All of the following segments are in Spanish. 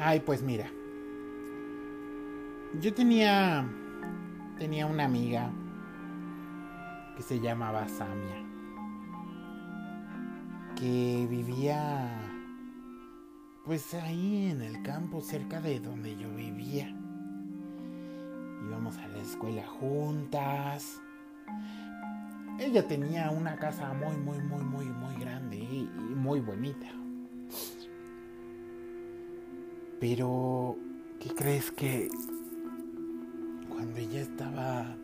Ay, pues mira. Yo tenía. Tenía una amiga que se llamaba Samia. Que vivía. Pues ahí en el campo, cerca de donde yo vivía. Íbamos a la escuela juntas. Ella tenía una casa muy, muy, muy, muy, muy grande y muy bonita. Pero, ¿qué crees que cuando ella estaba,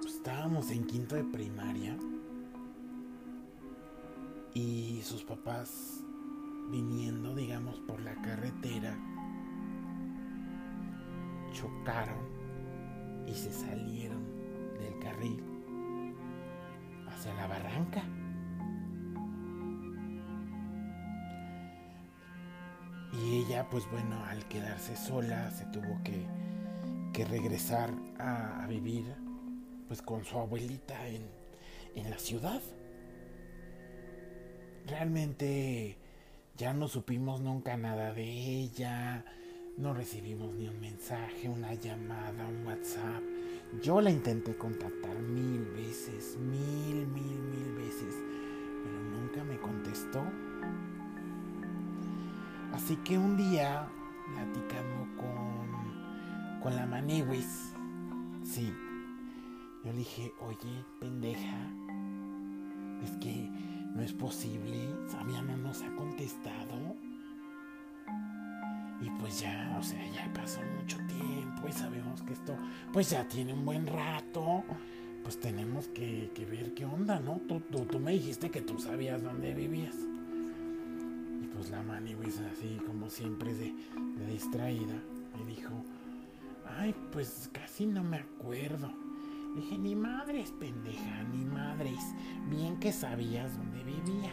pues estábamos en quinto de primaria y sus papás viniendo, digamos, por la carretera, chocaron y se salieron del carril hacia la barranca. Ella, pues bueno, al quedarse sola, se tuvo que, que regresar a, a, vivir pues con su abuelita en, en la ciudad. Realmente ya no supimos nunca nada de ella, no recibimos ni un mensaje, una llamada, un WhatsApp. Yo la intenté contactar mil veces, mil, mil, mil veces, pero nunca me contestó. Así que un día, platicando con, con la Maniwis, sí, yo le dije, oye, pendeja, es que no es posible, Samia no nos ha contestado. Y pues ya, o sea, ya pasó mucho tiempo y sabemos que esto, pues ya tiene un buen rato. Pues tenemos que, que ver qué onda, ¿no? Tú, tú, me dijiste que tú sabías dónde vivías. La Maniwis, así como siempre de, distraída, me dijo, ay, pues casi no me acuerdo. Dije, ni madres, pendeja, ni madres. Bien que sabías dónde vivía.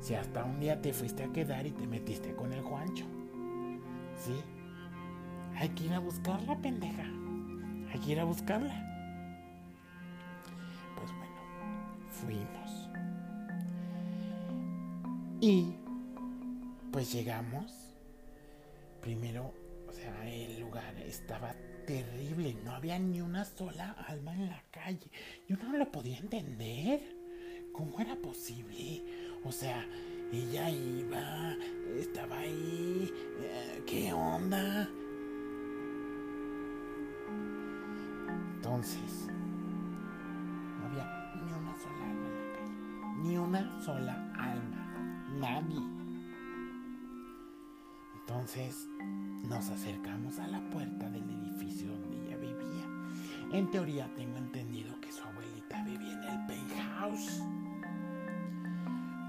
Si hasta un día te fuiste a quedar y te metiste con el Juancho. ¿Sí? Hay que ir a buscarla, pendeja. Hay que ir a buscarla. Pues bueno, fuimos. Y pues llegamos. Primero, o sea, el lugar estaba terrible. No había ni una sola alma en la calle. Yo no lo podía entender. ¿Cómo era posible? O sea, ella iba, estaba ahí. Eh, ¿Qué onda? Entonces, no había ni una sola alma en la calle. Ni una sola alma. Nadie. Entonces, nos acercamos a la puerta del edificio donde ella vivía. En teoría tengo entendido que su abuelita vivía en el penthouse.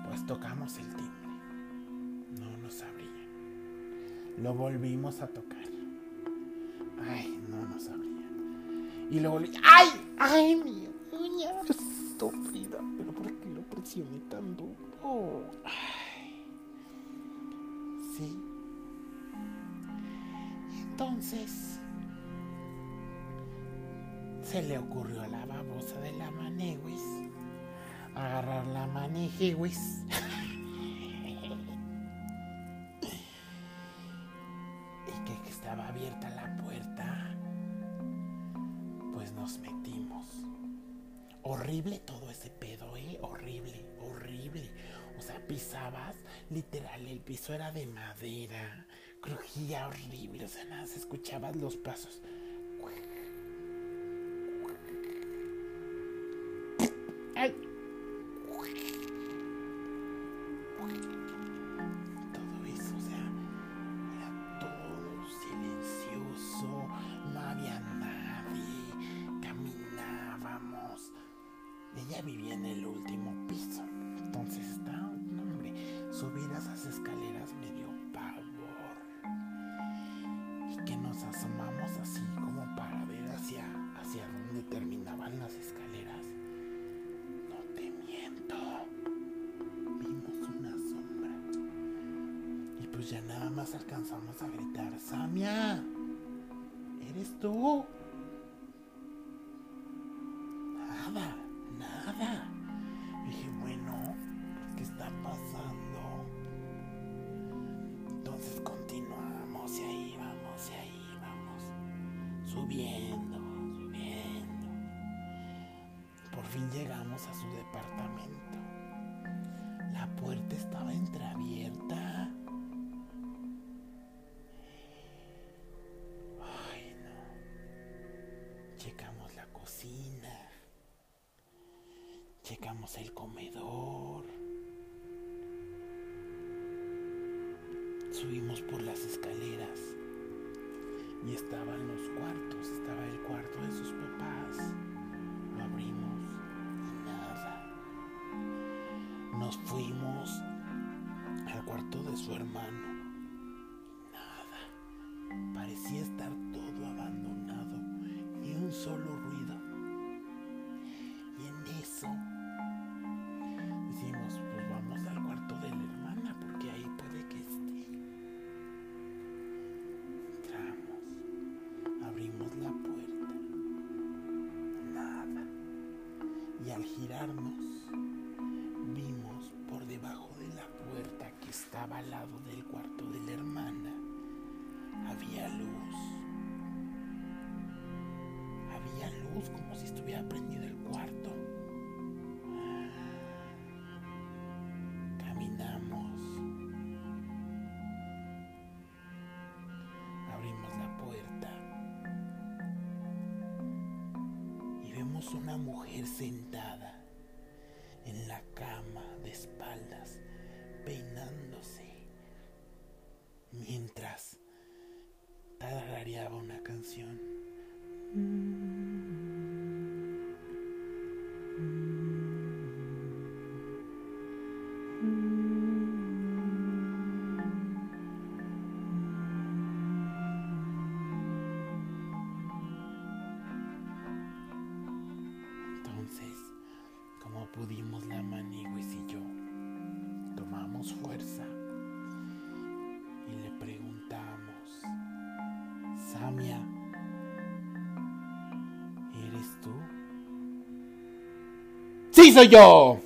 Pues tocamos el timbre. No nos abría. Lo volvimos a tocar. Ay, no nos abría. Y volví. ¡Ay! ¡Ay, mi uña! Estúpida. ¿Pero por qué lo presioné tan duro? Ay. Entonces, se le ocurrió a la babosa de la Manewis agarrar la Manejewis. y que estaba abierta la puerta, pues nos metimos. Horrible todo ese pedo, ¿eh? Horrible, horrible. O sea, pisabas, literal, el piso era de madera crujía horrible, o sea, nada, se escuchaban los pasos. ¡Ay! Todo eso, o sea, era todo silencioso, no había nadie, caminábamos. Ella vivía en el último piso, entonces estaba, no, hombre, subir esas escaleras que nos asomamos así como para ver hacia, hacia dónde terminaban las escaleras. No te miento. Vimos una sombra. Y pues ya nada más alcanzamos a gritar, Samia, ¿eres tú? Nada, subiendo, subiendo. Por fin llegamos a su departamento. La puerta estaba entreabierta. Ay, no. Checamos la cocina. Checamos el comedor. Subimos por las escaleras y estaban los cuartos, estaba el cuarto de sus papás. Lo abrimos y nada. Nos fuimos al cuarto de su hermano. Girarnos, vimos por debajo de la puerta que estaba al lado del cuarto de la hermana, había luz. Había luz como si estuviera prendido el cuarto. Caminamos. Abrimos la puerta. Y vemos una mujer sentada en la cama de espaldas, peinándose, mientras tarareaba una canción. Como pudimos la Maniguis y yo, tomamos fuerza y le preguntamos, Samia, ¿eres tú? ¡Sí soy yo!